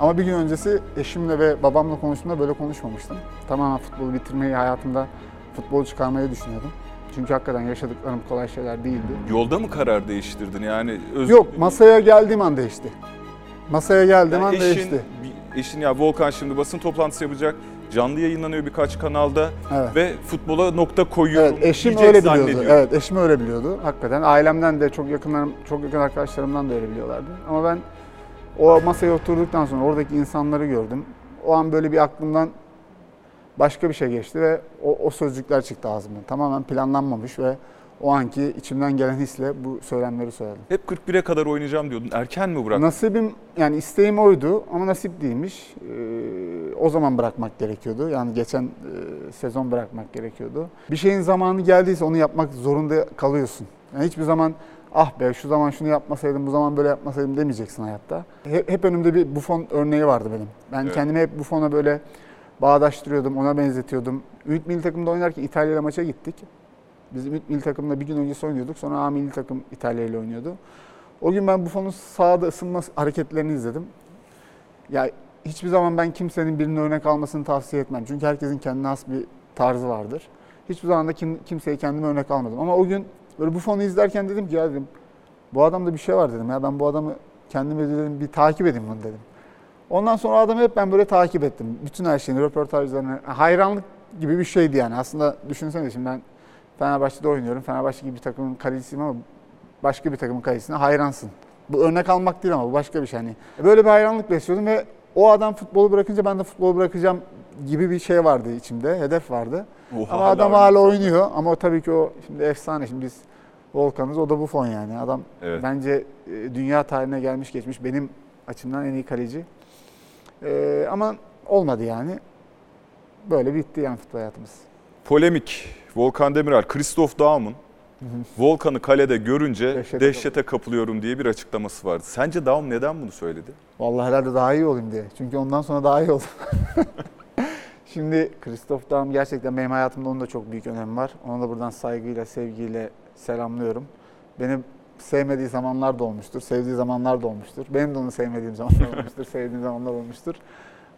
Ama bir gün öncesi eşimle ve babamla konuştuğumda böyle konuşmamıştım. Tamamen futbolu bitirmeyi, hayatımda futbolu çıkarmayı düşünüyordum. Çünkü hakikaten yaşadıklarım kolay şeyler değildi. Yolda mı karar değiştirdin yani? Öz... Yok masaya geldiğim an değişti. Masaya geldiğim an Yani değişti. Eşin, ya Volkan şimdi basın toplantısı yapacak. Canlı yayınlanıyor birkaç kanalda Evet. ve futbola nokta koyuyorum. Evet eşim diyecek öyle biliyordu. Evet eşim öyle biliyordu. Hakikaten ailemden de çok yakınlarım, çok yakın arkadaşlarımdan da öyle biliyorlardı. Ama ben o masaya oturduktan sonra oradaki insanları gördüm. O an böyle bir aklımdan başka bir şey geçti ve o, o sözcükler çıktı ağzımdan. Tamamen planlanmamış ve o anki içimden gelen hisle bu söylemleri söyledim. Hep 41'e kadar oynayacağım diyordun. Erken mi bıraktın? Nasibim yani isteğim oydu ama nasip değilmiş. Ee, o zaman bırakmak gerekiyordu. Yani geçen e, sezon bırakmak gerekiyordu. Bir şeyin zamanı geldiyse onu yapmak zorunda kalıyorsun. Yani hiçbir zaman ah be şu zaman şunu yapmasaydım, bu zaman böyle yapmasaydım demeyeceksin hayatta. Hep, hep önümde bir Buffon örneği vardı benim. Ben Evet. kendimi hep Buffon'a böyle bağdaştırıyordum, ona benzetiyordum. Ümit Milli Takım'da oynarken İtalya ile maça gittik. Biz Milli Takım'da bir gün öncesi oynuyorduk. Sonra A Milli Takım İtalya ile oynuyordu. O gün ben Buffon'un sahada ısınma hareketlerini izledim. Ya hiçbir zaman ben kimsenin birinin örnek almasını tavsiye etmem. Çünkü herkesin kendine has bir tarzı vardır. Hiçbir zaman da kim, kimseye kendime örnek almadım. Ama o gün böyle Buffon'u izlerken dedim ki ya dedim bu adamda bir şey var dedim. Ya ben bu adamı kendime dedim bir takip edeyim bunu dedim. Ondan sonra adamı hep ben böyle takip ettim. Bütün her şeyini, röportajlarını. Hayranlık gibi bir şeydi yani. Aslında düşünsene şimdi ben Fenerbahçe'de oynuyorum. Fenerbahçe gibi bir takımın kalecisiyim ama başka bir takımın kalecisine hayransın. Bu örnek almak değil ama bu başka bir şey. Hani böyle bir hayranlık besliyordum ve o adam futbolu bırakınca ben de futbolu bırakacağım gibi bir şey vardı içimde, hedef vardı. Oha, ama adam hala oynuyor. ama tabii ki o şimdi efsane. Şimdi biz Volkan'ız, o da bu fon yani. Adam Evet. bence e, dünya tarihine gelmiş geçmiş benim açımdan en iyi kaleci. E, ama olmadı yani. Böyle bitti yani futbol hayatımız. Polemik. Volkan Demirel, Christoph Daum'un Volkan'ı kalede görünce Dehşete dehşete, kapılıyorum diye bir açıklaması vardı. Sence Daum neden bunu söyledi? Vallahi herhalde daha iyi olayım diye. Çünkü ondan sonra daha iyi oldum. Şimdi Christoph Daum gerçekten benim hayatımda onun da çok büyük önemi var. Ona da buradan saygıyla, sevgiyle selamlıyorum. Beni sevmediği zamanlar da olmuştur, sevdiği zamanlar da olmuştur. Benim de onu sevmediğim zamanlar olmuştur, sevdiğim zamanlar olmuştur.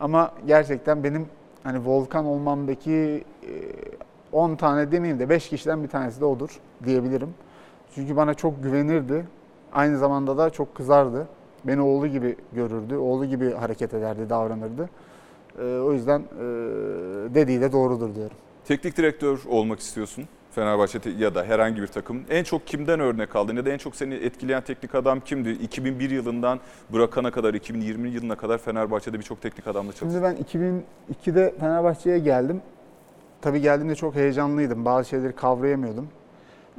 Ama gerçekten benim hani Volkan olmamdaki e, 10 tane demeyeyim de 5 kişiden bir tanesi de odur diyebilirim. Çünkü bana çok güvenirdi. Aynı zamanda da çok kızardı. Beni oğlu gibi görürdü, oğlu gibi hareket ederdi, davranırdı. Ee, o yüzden e, dediği de doğrudur diyorum. Teknik direktör olmak istiyorsun Fenerbahçe ya da herhangi bir takım. En çok kimden örnek aldın ya da en çok seni etkileyen teknik adam kimdi? 2001 yılından bırakana kadar, 2020 yılına kadar Fenerbahçe'de birçok teknik adamla çalıştın. Şimdi ben 2002'de Fenerbahçe'ye geldim. Tabii geldiğimde çok heyecanlıydım. Bazı şeyleri kavrayamıyordum.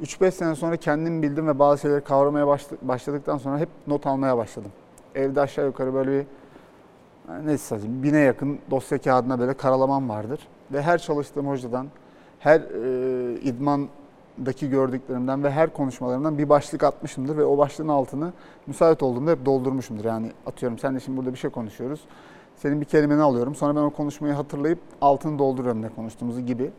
3-5 sene sonra kendim bildim ve bazı şeyleri kavramaya başla- başladıktan sonra hep not almaya başladım. Evde aşağı yukarı böyle bir ne söyleyeyim bine yakın dosya kağıdına böyle karalamam vardır. Ve her çalıştığım hocadan, her e, idmandaki gördüklerimden ve her konuşmalarımdan bir başlık atmışımdır ve o başlığın altını müsait olduğumda hep doldurmuşumdur. Yani atıyorum sen de şimdi burada bir şey konuşuyoruz. Senin bir kelimeni alıyorum. Sonra ben o konuşmayı hatırlayıp altını dolduruyorum ne konuştuğumuzu gibi.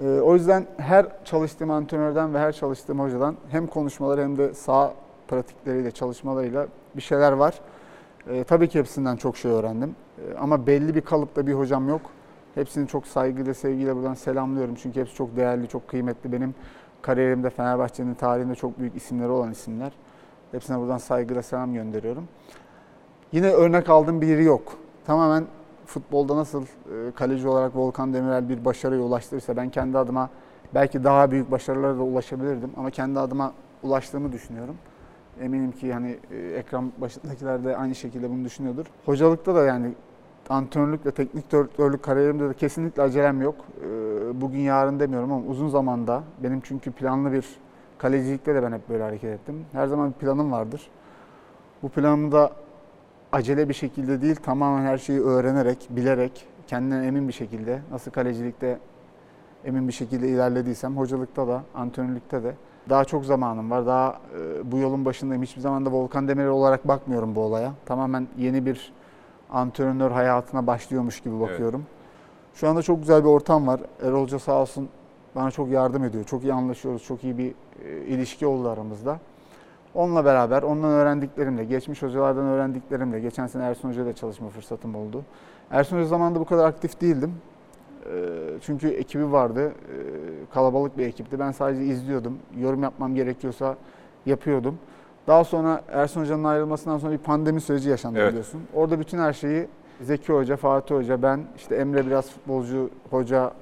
Ee, o yüzden her çalıştığım antrenörden ve her çalıştığım hocadan hem konuşmaları hem de sağ pratikleriyle, çalışmalarıyla bir şeyler var. Ee, tabii ki hepsinden çok şey öğrendim. Ee, ama belli bir kalıpta bir hocam yok. Hepsini çok saygıyla, sevgiyle buradan selamlıyorum. Çünkü hepsi çok değerli, çok kıymetli. Benim kariyerimde Fenerbahçe'nin tarihinde çok büyük isimleri olan isimler. Hepsine buradan saygıyla selam gönderiyorum. Yine örnek aldığım biri yok. Tamamen futbolda nasıl e, kaleci olarak Volkan Demirel bir başarıya ulaştıysa ben kendi adıma belki daha büyük başarılara da ulaşabilirdim ama kendi adıma ulaştığımı düşünüyorum. Eminim ki hani e, ekran başındakiler de aynı şekilde bunu düşünüyordur. Hocalıkta da yani antrenörlük ve teknik direktörlük kariyerimde de kesinlikle acelem yok. E, Bugün yarın demiyorum ama uzun zamanda benim çünkü planlı bir kalecilikte de ben hep böyle hareket ettim. Her zaman bir planım vardır. Bu planımı da acele bir şekilde değil, tamamen her şeyi öğrenerek, bilerek, kendinden emin bir şekilde, nasıl kalecilikte emin bir şekilde ilerlediysem, hocalıkta da, antrenörlükte de daha çok zamanım var. Daha e, bu yolun başındayım. Hiçbir zaman da Volkan Demirel olarak bakmıyorum bu olaya. Tamamen yeni bir antrenör hayatına başlıyormuş gibi bakıyorum. Şu anda çok güzel bir ortam var. Erol Hoca sağ olsun bana çok yardım ediyor. Çok iyi anlaşıyoruz. Çok iyi bir e, ilişki oldu aramızda. Onunla beraber, ondan öğrendiklerimle, geçmiş hocalardan öğrendiklerimle, geçen sene Ersun Hoca ile çalışma fırsatım oldu. Ersun Hoca zamanında bu kadar aktif değildim. Ee, Çünkü ekibi vardı, Ee, kalabalık bir ekipti. Ben sadece izliyordum, yorum yapmam gerekiyorsa yapıyordum. Daha sonra Ersun Hoca'nın ayrılmasından sonra bir pandemi süreci yaşandı Evet. biliyorsun. Orada bütün her şeyi Zeki Hoca, Fatih Hoca, ben, işte Emre biraz futbolcu hoca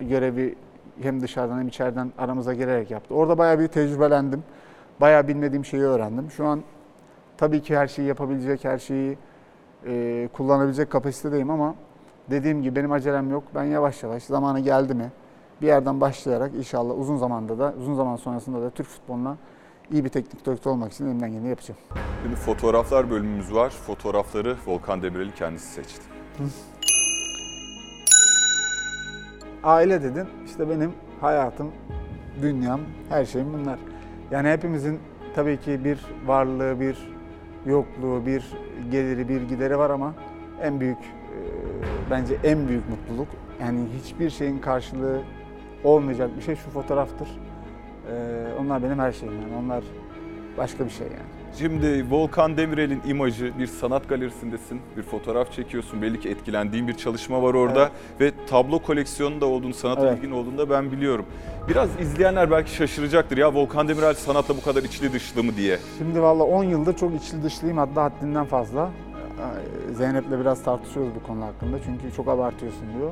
görevi hem dışarıdan hem içeriden aramıza girerek yaptı. Orada bayağı bir tecrübelendim. Bayağı bilmediğim şeyi öğrendim. Şu an tabii ki her şeyi yapabilecek, her şeyi e, kullanabilecek kapasitedeyim ama dediğim gibi benim acelem yok. Ben yavaş yavaş zamanı geldi mi bir yerden başlayarak inşallah uzun zamanda da uzun zaman sonrasında da Türk futboluna iyi bir teknik direktör olmak için elimden geleni yapacağım. Şimdi fotoğraflar bölümümüz var. Fotoğrafları Volkan Demirel'i kendisi seçti. Aile dedin işte benim hayatım, dünyam, her şeyim bunlar. Yani hepimizin tabii ki bir varlığı, bir yokluğu, bir geliri, bir gideri var ama en büyük, e, bence en büyük mutluluk yani hiçbir şeyin karşılığı olmayacak bir şey şu fotoğraftır. E, onlar benim her şeyim yani onlar başka bir şey yani. Şimdi Volkan Demirel'in imajı bir sanat galerisindesin. Bir fotoğraf çekiyorsun. Belli ki etkilendiğin bir çalışma var orada. Ve tablo koleksiyonunda olduğunu, sanata Evet. ilgin olduğunu da ben biliyorum. Biraz izleyenler belki şaşıracaktır. Ya Volkan Demirel sanatla bu kadar içli dışlı mı diye. Şimdi valla 10 yıldır çok içli dışlıyım hatta haddinden fazla. Zeynep'le biraz tartışıyoruz bu konu hakkında. Çünkü çok abartıyorsun diyor.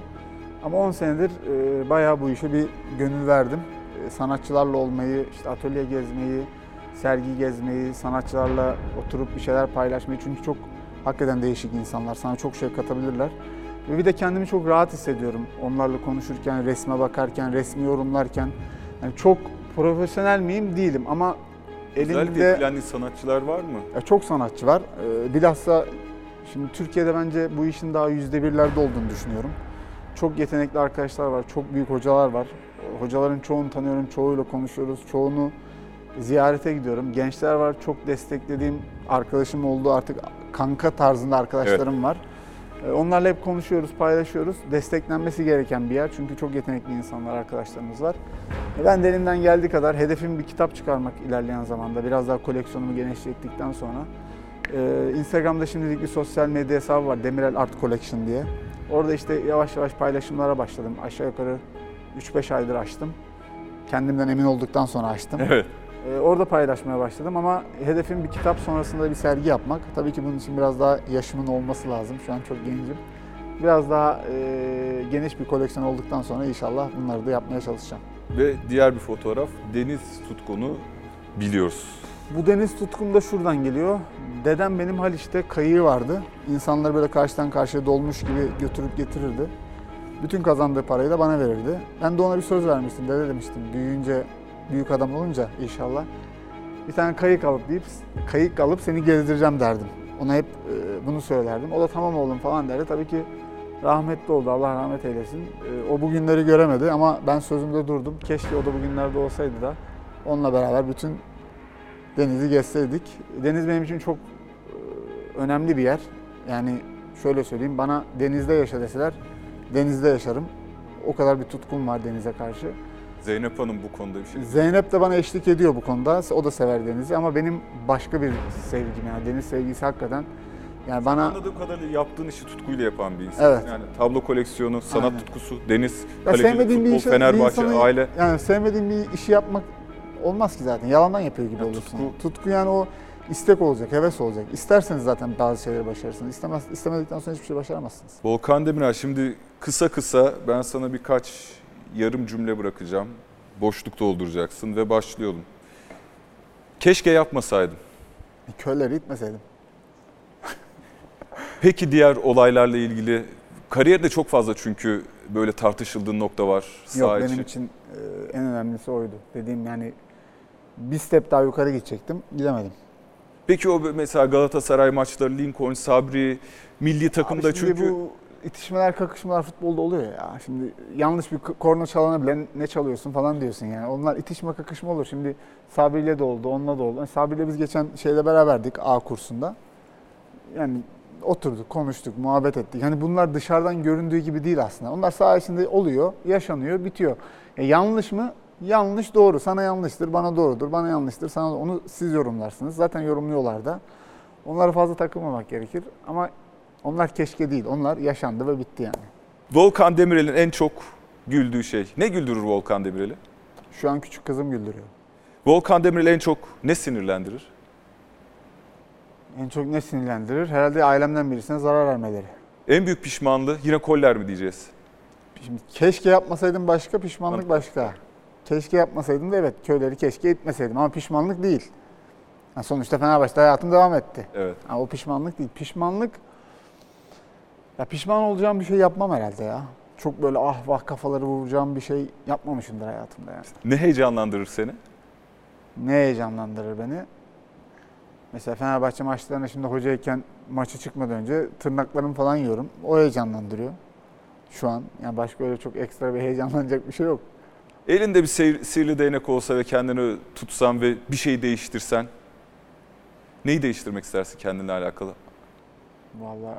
Ama 10 senedir e, bayağı bu işe bir gönül verdim. E, sanatçılarla olmayı, işte atölye gezmeyi, sergi gezmeyi, sanatçılarla oturup bir şeyler paylaşmayı. Çünkü çok hakikaten değişik insanlar. Sana çok şey katabilirler. Ve bir de kendimi çok rahat hissediyorum onlarla konuşurken, resme bakarken, resmi yorumlarken. Yani çok profesyonel miyim? Değilim ama Özellikle elimde etkilendiğin sanatçılar var mı? ya çok sanatçı var. Ee, Bilhassa şimdi Türkiye'de bence bu işin daha yüzde birlerde olduğunu düşünüyorum. Çok yetenekli arkadaşlar var, çok büyük hocalar var. Hocaların çoğunu tanıyorum, çoğuyla konuşuyoruz, çoğunu ziyarete gidiyorum. Gençler var, çok desteklediğim arkadaşım oldu artık kanka tarzında arkadaşlarım var. Ee, Onlarla hep konuşuyoruz, paylaşıyoruz. Desteklenmesi gereken bir yer çünkü çok yetenekli insanlar, arkadaşlarımız var. E, Ben de elimden geldiği kadar hedefim bir kitap çıkarmak ilerleyen zamanda. Biraz daha koleksiyonumu genişlettikten sonra. Ee, Instagram'da şimdilik bir sosyal medya hesabı var Demirel Art Collection diye. Orada işte yavaş yavaş paylaşımlara başladım. Aşağı yukarı 3-5 aydır açtım. Kendimden emin olduktan sonra açtım. Evet. Ee, orada paylaşmaya başladım ama hedefim bir kitap sonrasında bir sergi yapmak. Tabii ki bunun için biraz daha yaşımın olması lazım. Şu an çok gencim. Biraz daha e, geniş bir koleksiyon olduktan sonra inşallah bunları da yapmaya çalışacağım. Ve diğer bir fotoğraf deniz tutkunu biliyoruz. Bu deniz tutkum da şuradan geliyor. Dedem benim Haliç'te kayığı vardı. İnsanları böyle karşıdan karşıya dolmuş gibi götürüp getirirdi. Bütün kazandığı parayı da bana verirdi. Ben de ona bir söz vermiştim. Dede demiştim büyüyünce, büyük adam olunca inşallah bir tane kayık alıp deyip kayık alıp seni gezdireceğim derdim. Ona hep e, bunu söylerdim. O da tamam oğlum falan derdi. Tabii ki rahmetli oldu. Allah rahmet eylesin. E, o bugünleri göremedi ama ben sözümde durdum. Keşke o da bugünlerde olsaydı da onunla beraber bütün denizi gezseydik. Deniz benim için çok e, önemli bir yer. Yani şöyle söyleyeyim, bana denizde yaşa deseler denizde yaşarım. O kadar bir tutkum var denize karşı. Zeynep Hanım bu konuda bir şey. Zeynep de bana eşlik ediyor bu konuda. O da sever denizi ama benim başka bir sevgim yani deniz sevgisi hakikaten. Yani bana Anladığım kadarıyla yaptığın işi tutkuyla yapan bir insan. Evet. Yani tablo koleksiyonu, sanat Aynen. tutkusu, deniz, kalecilik, bir işi, bir Fenerbahçe, insanı- aile. yani sevmediğim bir işi yapmak olmaz ki zaten. Yalandan yapıyor gibi Ya olursun. tutku- Tutku yani o istek olacak, heves olacak. İsterseniz zaten bazı şeyleri başarırsınız. İstemez, istemedikten sonra hiçbir şey başaramazsınız. Volkan Demirel şimdi kısa kısa ben sana birkaç yarım cümle bırakacağım. Boşluk dolduracaksın ve başlayalım. Keşke yapmasaydım. Köyleri itmeseydim. Peki diğer olaylarla ilgili kariyerde çok fazla çünkü böyle tartışıldığın nokta var. Yok benim içi. için e, en önemlisi oydu. Dediğim yani bir step daha yukarı gidecektim. Gidemedim. Peki o mesela Galatasaray maçları, Lincoln, Sabri, milli takımda Abi şimdi çünkü bu itişmeler, kakışmalar futbolda oluyor ya. Şimdi yanlış bir korna çalana bile ne çalıyorsun falan diyorsun yani. Onlar itişme kakışma olur. Şimdi Sabri'yle de oldu, onunla da oldu. Yani Sabri'yle biz geçen şeyde beraberdik A kursunda. Yani oturduk, konuştuk, muhabbet ettik. Hani bunlar dışarıdan göründüğü gibi değil aslında. Onlar saha içinde oluyor, yaşanıyor, bitiyor. E yanlış mı? Yanlış doğru. Sana yanlıştır, bana doğrudur. Bana yanlıştır, sana onu siz yorumlarsınız. Zaten yorumluyorlar da. Onlara fazla takılmamak gerekir. Ama onlar keşke değil. Onlar yaşandı ve bitti yani. Volkan Demirel'in en çok güldüğü şey. Ne güldürür Volkan Demirel'i? Şu an küçük kızım güldürüyor. Volkan Demirel'i en çok ne sinirlendirir? En çok ne sinirlendirir? Herhalde ailemden birisine zarar vermeleri. En büyük pişmanlığı yine koller mi diyeceğiz? Şimdi keşke yapmasaydım başka, pişmanlık başka. Keşke yapmasaydım da evet köyleri keşke itmeseydim ama pişmanlık değil. Yani sonuçta Fenerbahçe'de hayatım devam etti. Evet. Ama o pişmanlık değil. Pişmanlık, ya pişman olacağım bir şey yapmam herhalde ya. Çok böyle ah vah kafaları vuracağım bir şey yapmamışımdır hayatımda yani. Ne heyecanlandırır seni? Ne heyecanlandırır beni? Mesela Fenerbahçe maçlarına şimdi hocayken maçı çıkmadan önce tırnaklarımı falan yiyorum. O heyecanlandırıyor. Şu an yani başka öyle çok ekstra bir heyecanlanacak bir şey yok. Elinde bir sihir- sihirli değnek olsa ve kendini tutsan ve bir şey değiştirsen neyi değiştirmek istersin kendinle alakalı? Vallahi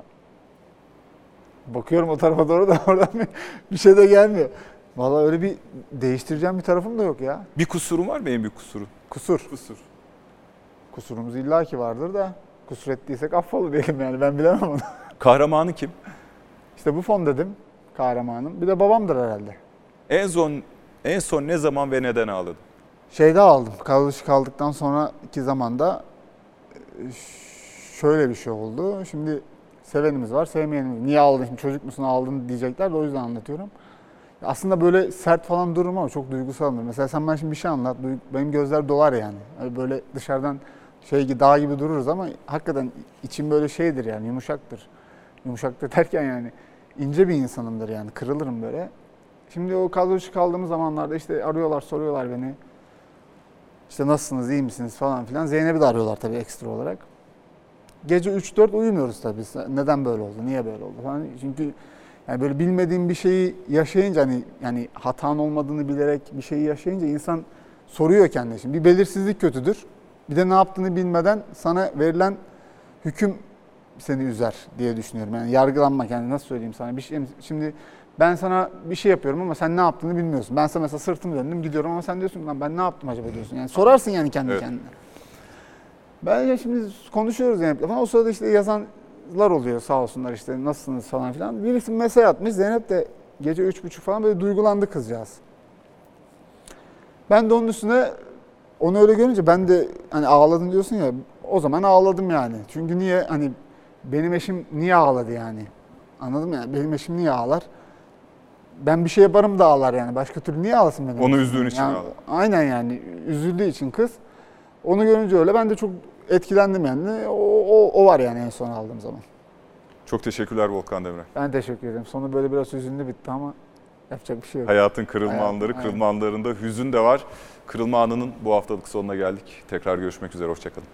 bakıyorum o tarafa doğru da oradan bir, bir şey de gelmiyor. Vallahi öyle bir değiştireceğim bir tarafım da yok ya. Bir kusurun var mı en büyük kusuru? Kusur. Kusur. Kusurumuz illaki vardır da kusur ettiysek affola diyelim yani ben bilemem onu. Kahramanı kim? İşte bu fon dedim kahramanım. Bir de babamdır herhalde. En son en son ne zaman ve neden ağladın? Şeyde aldım. Kalış kaldıktan sonra iki zamanda e, şöyle bir şey oldu. Şimdi Sevenimiz var, sevmeyenimiz. Niye ağladın şimdi çocuk musun ağladın diyecekler de o yüzden anlatıyorum. Aslında böyle sert falan dururum ama çok duygusalımdır. Mesela sen bana şimdi bir şey anlat, benim gözler dolar yani. Hani böyle dışarıdan şey gibi dağ gibi dururuz ama hakikaten içim böyle şeydir yani yumuşaktır. Yumuşaktır derken yani ince bir insanımdır yani kırılırım böyle. Şimdi o kadro kaldığımız zamanlarda işte arıyorlar soruyorlar beni. İşte nasılsınız iyi misiniz falan filan. Zeynep'i de arıyorlar tabii ekstra olarak. Gece 3-4 uyumuyoruz tabii. Neden böyle oldu? Niye böyle oldu falan. Çünkü yani böyle bilmediğin bir şeyi yaşayınca hani yani hatan olmadığını bilerek bir şeyi yaşayınca insan soruyor kendine. Şimdi bir belirsizlik kötüdür. Bir de ne yaptığını bilmeden sana verilen hüküm seni üzer diye düşünüyorum. Yani yargılanmak yani nasıl söyleyeyim sana bir şey şimdi ben sana bir şey yapıyorum ama sen ne yaptığını bilmiyorsun. Ben sana mesela sırtımı döndüm gidiyorum ama sen diyorsun lan ben ne yaptım acaba diyorsun. Yani sorarsın yani kendi Evet. kendine. Ben ya şimdi konuşuyoruz Zeynep'le falan. O sırada işte yazanlar oluyor sağ olsunlar işte nasılsınız falan filan. Birisi mesaj atmış. Zeynep de gece üç buçuk falan böyle duygulandı kızcağız. Ben de onun üstüne onu öyle görünce ben de hani ağladın diyorsun ya o zaman ağladım yani. Çünkü niye hani benim eşim niye ağladı yani? Anladın mı yani? Benim eşim niye ağlar? Ben bir şey yaparım da ağlar yani. Başka türlü niye ağlasın benim? Onu üzdüğün için Yani ağlar. Aynen yani. Üzüldüğü için kız. Onu görünce öyle. Ben de çok etkilendim yani. O, o, o var yani en son aldığım zaman. Çok teşekkürler Volkan Demirel. Ben teşekkür ederim. Sonu böyle biraz hüzünlü bitti ama yapacak bir şey yok. Hayatın kırılma Hayatın, anları, aynen. kırılma anlarında hüzün de var. Kırılma anının bu haftalık sonuna geldik. Tekrar görüşmek üzere, hoşçakalın.